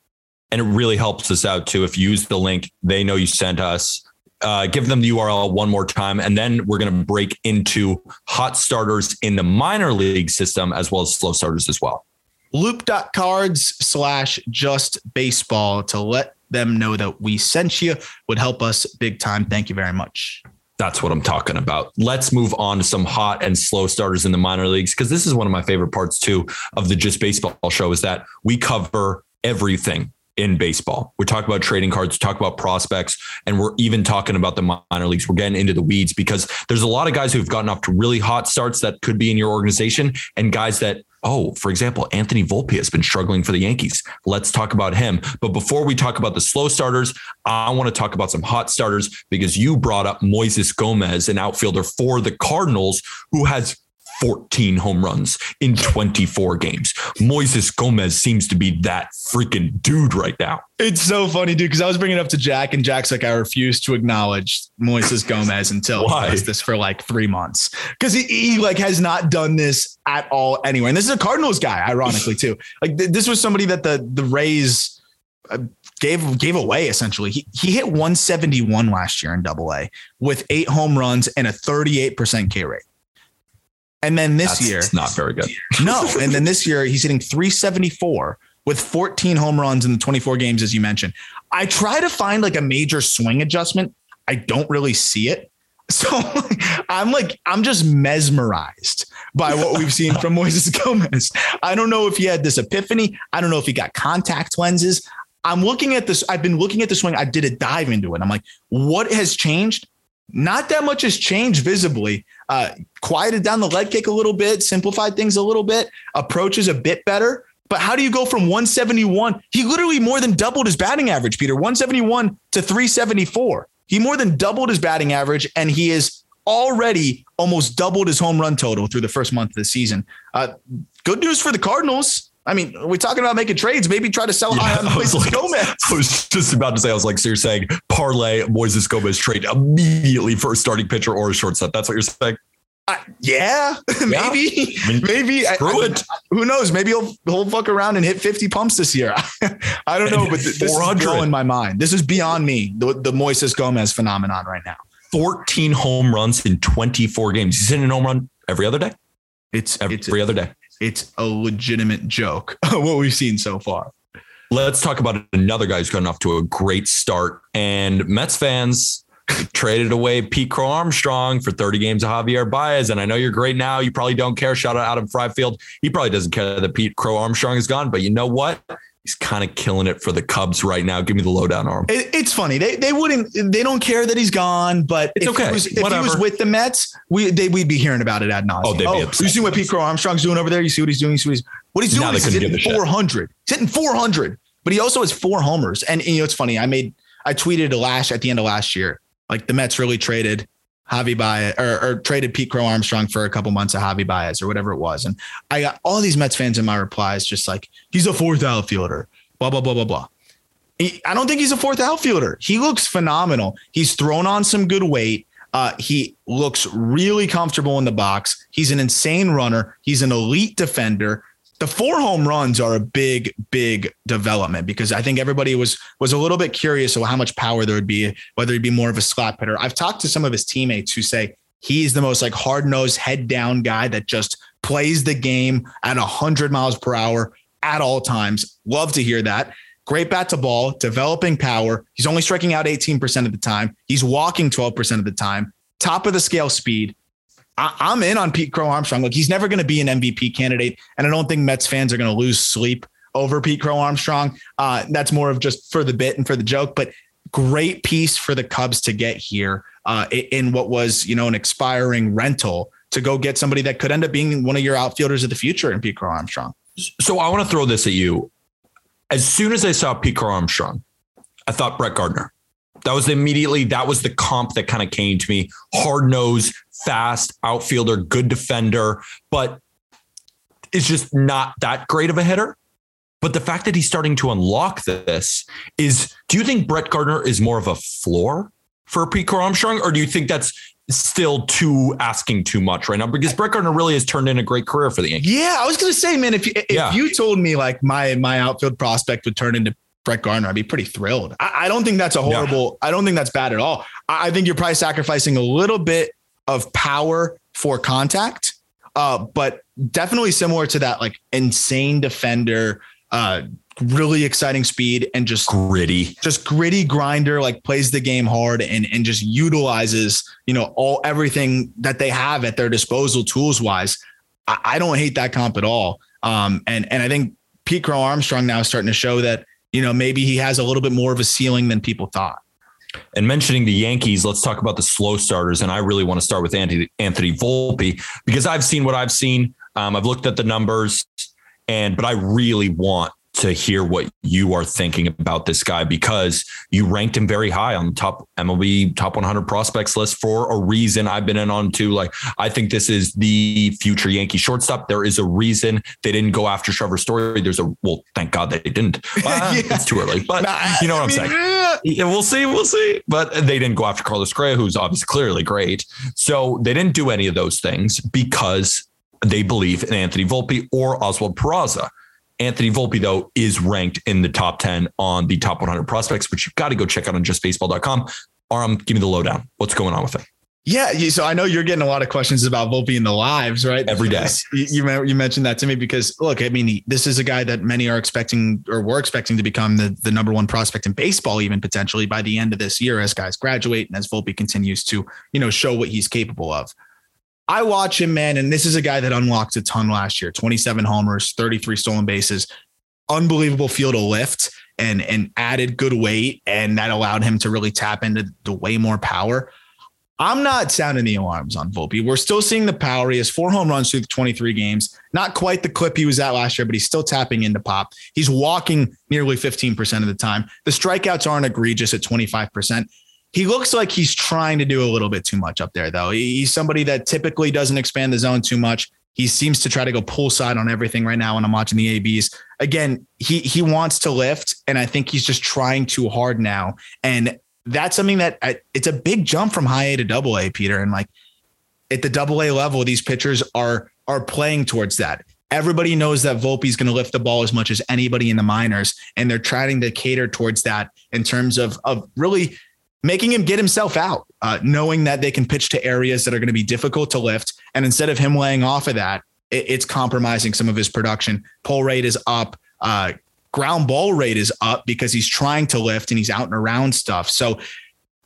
And it really helps us out too. If you use the link, they know you sent us uh, give them the URL one more time, and then we're going to break into hot starters in the minor league system as well as slow starters as well. Loupe.cards slash just baseball to let them know that we sent you would help us big time. Thank you very much. That's what I'm talking about. Let's move on to some hot and slow starters in the minor leagues because this is one of my favorite parts too of the Just Baseball show is that we cover everything in baseball. We're talking about trading cards, talk about prospects, and we're even talking about the minor leagues. We're getting into the weeds because there's a lot of guys who've gotten off to really hot starts that could be in your organization, and guys that oh, for example, Anthony Volpe has been struggling for the Yankees. Let's talk about him. But before we talk about the slow starters, I want to talk about some hot starters because you brought up Moises Gomez, an outfielder for the Cardinals, who has 14 home runs in 24 games. Moises Gomez seems to be that freaking dude right now. It's so funny, dude, because I was bringing it up to Jack, and Jack's like, I refuse to acknowledge Moises Gomez until Why? he does this for like three months. Because he, he, like has not done this at all anywhere. And this is a Cardinals guy, ironically, too. Like th- this was somebody that the the Rays uh, gave gave away essentially. He he hit 171 last year in double A with eight home runs and a 38% K rate. And then this That's, year, it's not very good. no. And then this year, he's hitting 374 with 14 home runs in the 24 games, as you mentioned. I try to find like a major swing adjustment. I don't really see it. So I'm like, I'm just mesmerized by what we've seen from Moises Gomez. I don't know if he had this epiphany. I don't know if he got contact lenses. I'm looking at this. I've been looking at the swing. I did a dive into it. I'm like, what has changed? Not that much has changed visibly. Uh, quieted down the leg kick a little bit, simplified things a little bit, approaches a bit better. But how do you go from 171? He literally more than doubled his batting average, Peter, 171 to 374. He more than doubled his batting average, and he is already almost doubled his home run total through the first month of the season. Uh, good news for the Cardinals. I mean, we're talking about making trades. Maybe try to sell yeah, high on Moises like, Gomez. I was just about to say, I was like, so you're saying parlay Moises Gomez trade immediately for a starting pitcher or a shortstop. That's what you're saying? Uh, yeah, maybe, I mean, maybe. Screw I, it. I, who knows? Maybe he'll he'll fuck around and hit 50 pumps this year. I don't know, but th- this is blowing my mind. This is beyond me. The, the Moises Gomez phenomenon right now. 14 home runs in 24 games. He's hitting a home run every other day. It's every, it's, every other day it's a legitimate joke what we've seen so far. Let's talk about another guy who's gotten off to a great start. And Mets fans traded away Pete Crow Armstrong for 30 games of Javier Baez. And I know you're great now. You probably don't care. Shout out Adam Freifeld. He probably doesn't care that Pete Crow Armstrong is gone. But you know what? He's kind of killing it for the Cubs right now. Give me the lowdown Aram. It, it's funny. They they wouldn't they don't care that he's gone, but it's if okay. He was, if he was with the Mets, we they we'd be hearing about it ad nauseum. Oh, they'd oh, you see what Pete Crow Armstrong's doing over there? You see what he's doing? You see what he's, what he's doing? He's hitting 400. He's hitting 400, but he also has four homers. And, and you know, it's funny. I made I tweeted last at the end of last year, like the Mets really traded Javi Baez or, or, traded Pete Crow Armstrong for a couple months of Javi Baez or whatever it was. And I got all these Mets fans in my replies just like, he's a fourth outfielder blah, blah, blah, blah, blah. I don't think he's a fourth outfielder. He looks phenomenal. He's thrown on some good weight. Uh, he looks really comfortable in the box. He's an insane runner. He's an elite defender. The four home runs are a big, big development because I think everybody was was a little bit curious of how much power there would be, whether he'd be more of a slot hitter. I've talked to some of his teammates who say he's the most like hard nosed, head down guy that just plays the game at hundred miles per hour at all times. Love to hear that. Great bat to ball, developing power. He's only striking out 18% of the time. He's walking 12% of the time. Top of the scale speed. I, am in on Pete Crow Armstrong. Like he's never going to be an MVP candidate, and I don't think Mets fans are going to lose sleep over Pete Crow Armstrong. Uh, that's more of just for the bit and for the joke. But great piece for the Cubs to get here uh, in what was you know an expiring rental to go get somebody that could end up being one of your outfielders of the future in Pete Crow Armstrong. So I want to throw this at you. As soon as I saw Pete Crow Armstrong, I thought Brett Gardner. That was immediately that was the comp that kind of came to me. Hard nose, fast outfielder, good defender, but is just not that great of a hitter. But the fact that he's starting to unlock this is do you think Brett Gardner is more of a floor for Pete Armstrong, or do you think that's still too asking too much right now because Brett Gardner really has turned in a great career for the Yankees. Yeah, I was gonna say, man, if you, if yeah. you told me like my my outfield prospect would turn into Brett Gardner, I'd be pretty thrilled. I, I don't think that's a horrible. I don't think that's bad at all. I, I, think you're probably sacrificing a little bit of power for contact, uh, but definitely similar to that like insane defender. Uh, really exciting speed and just gritty, just gritty grinder, like plays the game hard and and just utilizes, you know, all everything that they have at their disposal tools wise. I, I don't hate that comp at all. Um, and and I think Pete Crow Armstrong now is starting to show that you know, maybe he has a little bit more of a ceiling than people thought. And mentioning the Yankees, let's talk about the slow starters. And I really want to start with Anthony, Anthony Volpe because I've seen what I've seen. Um, I've looked at the numbers, and but I really want to hear what you are thinking about this guy because you ranked him very high on the top MLB top 100 prospects list for a reason. I've been in on too. Like, I think this is the future Yankee shortstop. There is a reason they didn't go after Trevor Story. There's a, well, thank God they didn't. Uh, yeah. It's too early, but nah, you know what I am saying? Yeah, we'll see. We'll see. But they didn't go after Carlos Correa, who's obviously clearly great. So they didn't do any of those things because they believe in Anthony Volpe or Oswald Peraza. Anthony Volpe, though, is ranked in the top 10 on the top 100 prospects, which you've got to go check out on justbaseball.com. Aram, give me the lowdown. What's going on with it? Yeah, so I know you're getting a lot of questions about Volpe in the lives, right? Every day. You, you mentioned that to me because look, I mean, this is a guy that many are expecting or were expecting to become the, the number one prospect in baseball, even potentially by the end of this year as guys graduate and as Volpe continues to, you know, show what he's capable of. I watch him, man, and this is a guy that unlocked a ton last year 27 homers, 33 stolen bases, unbelievable field of lift, and, and added good weight. And that allowed him to really tap into the way more power. I'm not sounding the alarms on Volpe. We're still seeing the power. He has four home runs through the 23 games. Not quite the clip he was at last year, but he's still tapping into pop. He's walking nearly 15% of the time. The strikeouts aren't egregious at 25%. He looks like he's trying to do a little bit too much up there, though. He's somebody that typically doesn't expand the zone too much. He seems to try to go pull side on everything right now when I'm watching the ABs. Again, he he wants to lift, and I think he's just trying too hard now. And that's something that I, it's a big jump from high A to double A, Peter. And like at the double A level, these pitchers are are playing towards that. Everybody knows that Volpe's going to lift the ball as much as anybody in the minors, and they're trying to cater towards that in terms of of really making him get himself out, uh, knowing that they can pitch to areas that are going to be difficult to lift. And instead of him laying off of that, it, it's compromising some of his production. Pull rate is up. Uh, ground ball rate is up because he's trying to lift and he's out and around stuff. So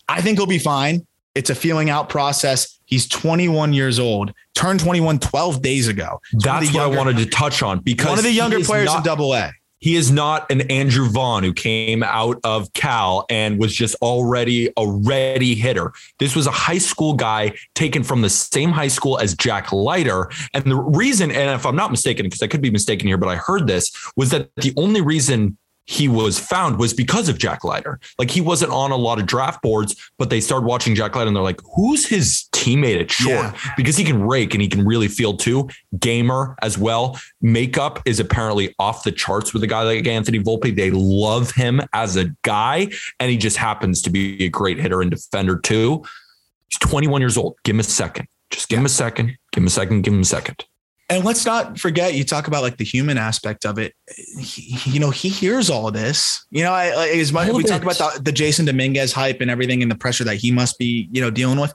I think he'll be fine. It's a feeling out process. He's 21 years old, turned 21 12 days ago. That's what I wanted to touch on because one of the younger players not, in double A. He is not an Andrew Vaughn who came out of Cal and was just already a ready hitter. This was a high school guy taken from the same high school as Jack Leiter. And the reason, and if I'm not mistaken, because I could be mistaken here, but I heard this, was that the only reason he was found was because of Jack Leiter. Like he wasn't on a lot of draft boards, but they started watching Jack Leiter and they're like, who's his teammate at short? Yeah. Because he can rake and he can really field too. Gamer as well. Makeup is apparently off the charts with a guy like Anthony Volpe. They love him as a guy, and he just happens to be a great hitter and defender too. He's 21 years old. Give him a second. Just give him a second. Give him a second. Give him a second and let's not forget you talk about like the human aspect of it. He, you know he hears all this. You know I, as much we talk about the, the, jasson dominguez hype and everything and the pressure that he must be you know dealing with.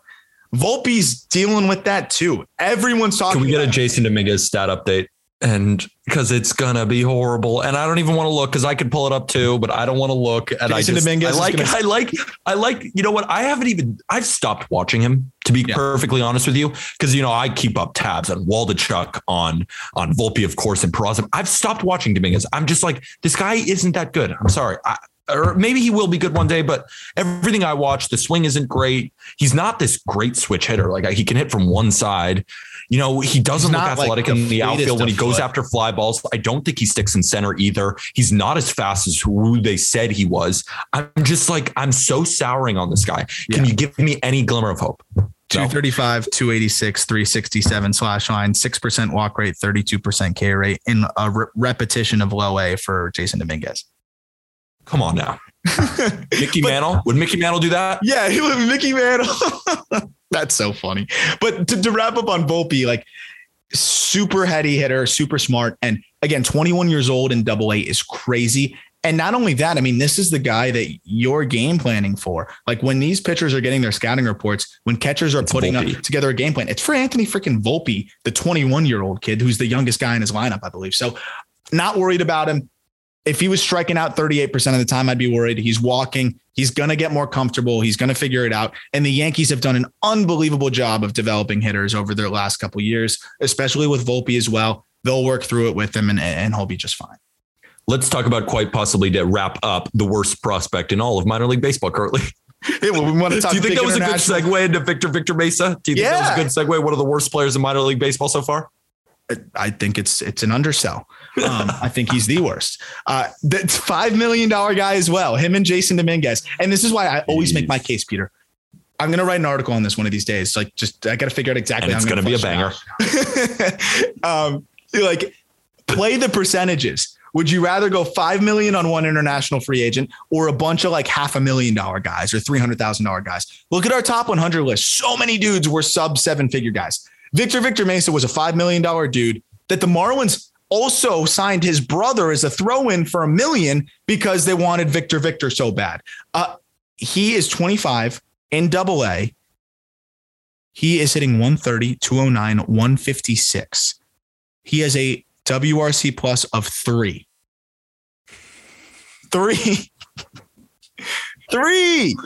Volpe's dealing with that too. Everyone's talking can we get a jasson dominguez stat update and because it's gonna be horrible. And I don't even want to look because I could pull it up too, but I don't want to look. And Jasson I just Dominguez I like gonna... I like I like you know what I haven't even I've stopped watching him to be yeah. perfectly honest with you because you know I keep up tabs on Waldichuk on on Volpe of course and Peraza. I've stopped watching Dominguez. I'm just like this guy isn't that good. I'm sorry. I, or maybe he will be good one day, but everything I watch, the swing isn't great. He's not this great switch hitter. Like he can hit from one side. You know, he doesn't look athletic like in the outfield when he goes after fly balls. I don't think he sticks in center either. He's not as fast as who they said he was. I'm just like, I'm so souring on this guy. Can yeah. you give me any glimmer of hope? 235, 286, 367 slash line, 6% walk rate, 32% K rate in a re- repetition of low A for Jasson Dominguez. Come on now. Mickey but, Mantle? Would Mickey Mantle do that? Yeah, he would Mickey Mantle. That's so funny. But to, to wrap up on Volpe, like super heady hitter, super smart. And again, 21 years old in double A is crazy. And not only that, I mean, this is the guy that you're game planning for. Like when these pitchers are getting their scouting reports, when catchers are it's putting Volpe. up together a game plan, it's for Anthony freaking Volpe, the 21 year old kid who's the youngest guy in his lineup, I believe. So not worried about him if he was striking out 38% of the time, I'd be worried. He's walking. He's going to get more comfortable. He's going to figure it out. And the Yankees have done an unbelievable job of developing hitters over their last couple years, especially with Volpe as well. They'll work through it with him and, and he'll be just fine. Let's talk about quite possibly to wrap up the worst prospect in all of minor league baseball currently. Yeah, well, we want to talk Do you think that was a good segue into Victor Victor Mesa? Do you think that was a good segue? One of the worst players in minor league baseball so far? I think it's it's an undersell. Um, I think he's the worst. Uh, that's five million dollar guy as well. Him and Jasson Dominguez. And this is why I always make my case, Peter. I'm gonna write an article on this one of these days. Like, just I got to figure out exactly. And it's going to be a banger. um, like, play the percentages. Would you rather go five million on one international free agent or a bunch of like half a million dollar guys or three hundred thousand dollar guys? Look at our top 100 list. So many dudes were sub seven figure guys. Victor Victor Mesa was a five million dollar dude that the Marlins also signed his brother as a throw in for a million because they wanted Victor Victor so bad. Uh, he is 25 in double A. He is hitting 130, 209, 156. He has a WRC plus of three. Three. Three.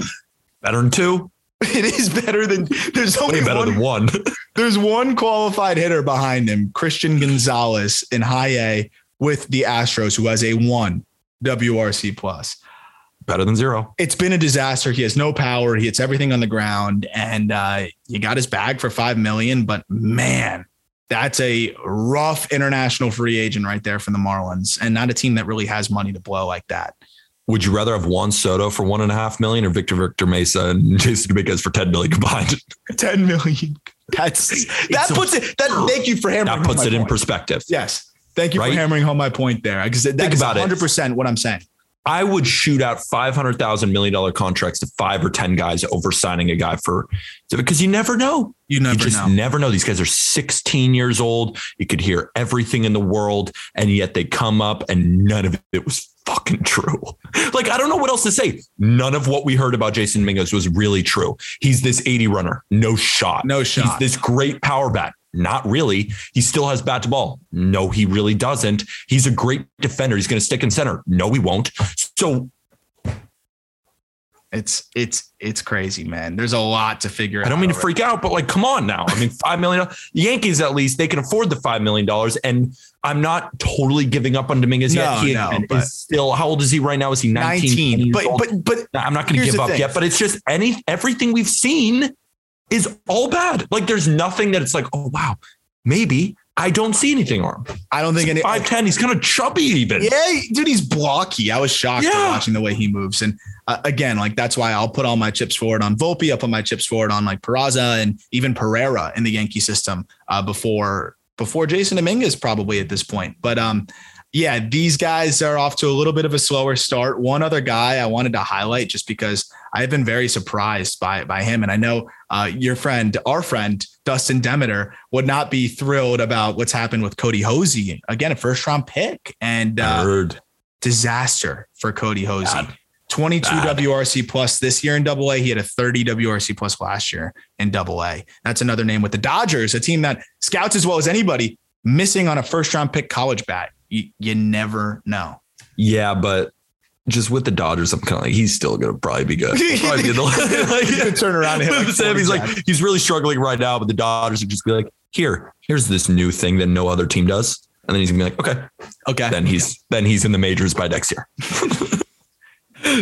Better than two, It is better than there's only way better one than one. there's one qualified hitter behind him, Christian Gonzalez in high A with the Astros, who has a one WRC plus. better than zero. It's been a disaster. He has no power. He hits everything on the ground, and uh, you got his bag for five million. But man, that's a rough international free agent right there from the Marlins, and not a team that really has money to blow like that. Would you rather have Juan Soto for one and a half million or Victor Victor Mesa and Jasson Dominguez for 10 million combined? Ten million. That's that It's puts it. That thank you for hammering. That puts home it my in perspective. Yes, thank you Right? for hammering home my point there because that's about it. 100 percent what I'm saying. I would shoot out five hundred thousand million dollar contracts to five or ten guys over signing a guy for because you never know. You never you just know. never know. These guys are 16 years old. You could hear everything in the world, and yet they come up and none of it was fucking true. Like, I don't know what else to say. None of what we heard about Jasson Dominguez was really true. He's this 80 runner, no shot. No He's shot. this great power bat. Not really. He still has bat to ball. No, he really doesn't. He's a great defender. He's going to stick in center. No, he won't. So It's it's it's crazy, man. There's a lot to figure out. I don't mean to freak out, but like, come on now. I mean, five million. Yankees at least they can afford the five million dollars, and I'm not totally giving up on Dominguez No, yet. He no, is still how old is he right now? Is he 19? 19. years But but but I'm not going to give up thing. yet. But it's just any everything we've seen is all bad. Like, there's nothing that it's like, oh wow, maybe I don't see anything on him. I don't think any. Five ten. He's kind of chubby even. Yeah, dude, he's blocky. I was shocked Yeah. watching the way he moves. And uh, again, like that's why I'll put all my chips forward on Volpe. I'll put my chips forward on like Peraza and even Pereira in the Yankee system uh, before before Jasson Dominguez probably at this point. But um, yeah, these guys are off to a little bit of a slower start. One other guy I wanted to highlight just because I've been very surprised by by him, and I know uh, your friend, our friend Dustin Demeter, would not be thrilled about what's happened with Kody Hoese. Again, a first round pick and uh, disaster for Kody Hoese. Bad. 22 Bad. WRC plus this year in double A. He had a 30 WRC plus last year in double A. That's another name with the Dodgers, a team that scouts as well as anybody, missing on a first round pick college bat. You, you never know. Yeah, but just with the Dodgers, I'm kind of like he's still going to probably be good. He'll probably be in the- He could turn around and hit like Sam, 40 he's like he's really struggling right now, but the Dodgers would just be like, here, here's this new thing that no other team does, and then he's gonna be like, okay, Okay. then he's then he's in the majors by next year.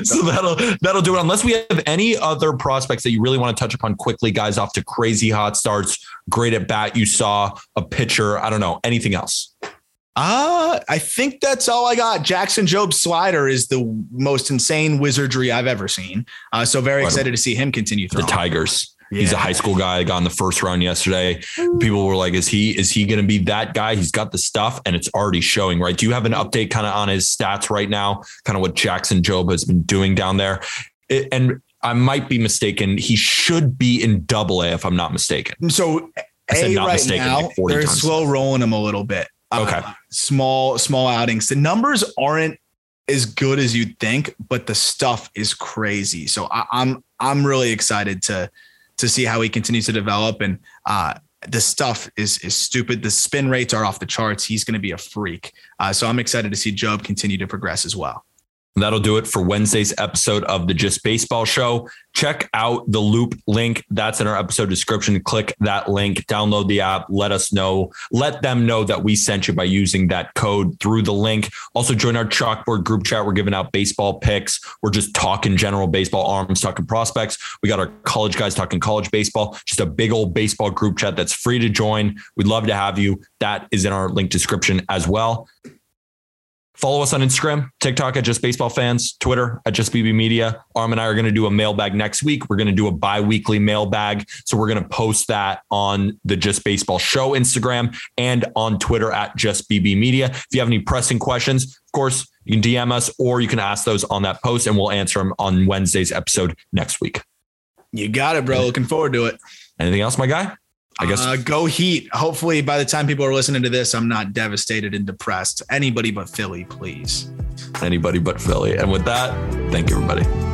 so that'll that'll do it. Unless we have any other prospects that you really want to touch upon quickly, guys, off to crazy hot starts, great at bat. You saw a pitcher. I don't know anything else. Uh, I think that's all I got. Jackson Jobe's slider is the most insane wizardry I've ever seen. Uh, so very Right. excited to see him continue The throwing. Tigers. He's a high school guy. Got in the first round yesterday. People were like, "Is he? Is he going to be that guy? He's got the stuff, and it's already showing." Right? Do you have an update kind of on his stats right now? Kind of what Jackson Jobe has been doing down there, It- and I might be mistaken. He should be in Double A if I'm not mistaken. So A right mistaken, now, like they're slow rolling him a little bit. Uh, Okay. small, small outings. The numbers aren't as good as you'd think, but the stuff is crazy. So I, I'm I'm really excited to to see how he continues to develop. And uh the stuff is is stupid. The spin rates are off the charts. He's going to be a freak. Uh, so I'm excited to see Jobe continue to progress as well. That'll do it for Wednesday's episode of the Just Baseball Show. Check out the Loupe link. That's in our episode description. Click that link, download the app, let us know, let them know that we sent you by using that code through the link. Also, join our chalkboard group chat. We're giving out baseball picks. We're just talking general baseball arms, talking prospects. We got our college guys talking college baseball, just a big old baseball group chat that's free to join. We'd love to have you. That is in our link description as well. Follow us on Instagram, TikTok at Just Baseball Fans, Twitter at Just BB Media. Aram and I are going to do a mailbag next week. We're going to do a bi weekly mailbag. So we're going to post that on the Just Baseball Show Instagram and on Twitter at Just BB Media. If you have any pressing questions, of course, you can DM us or you can ask those on that post and we'll answer them on Wednesday's episode next week. You got it, bro. Looking forward to it. Anything else, my guy? I guess uh, go Heat. Hopefully, by the time people are listening to this, I'm not devastated and depressed. Anybody but Philly, please. Anybody but Philly. And with that, thank you, everybody.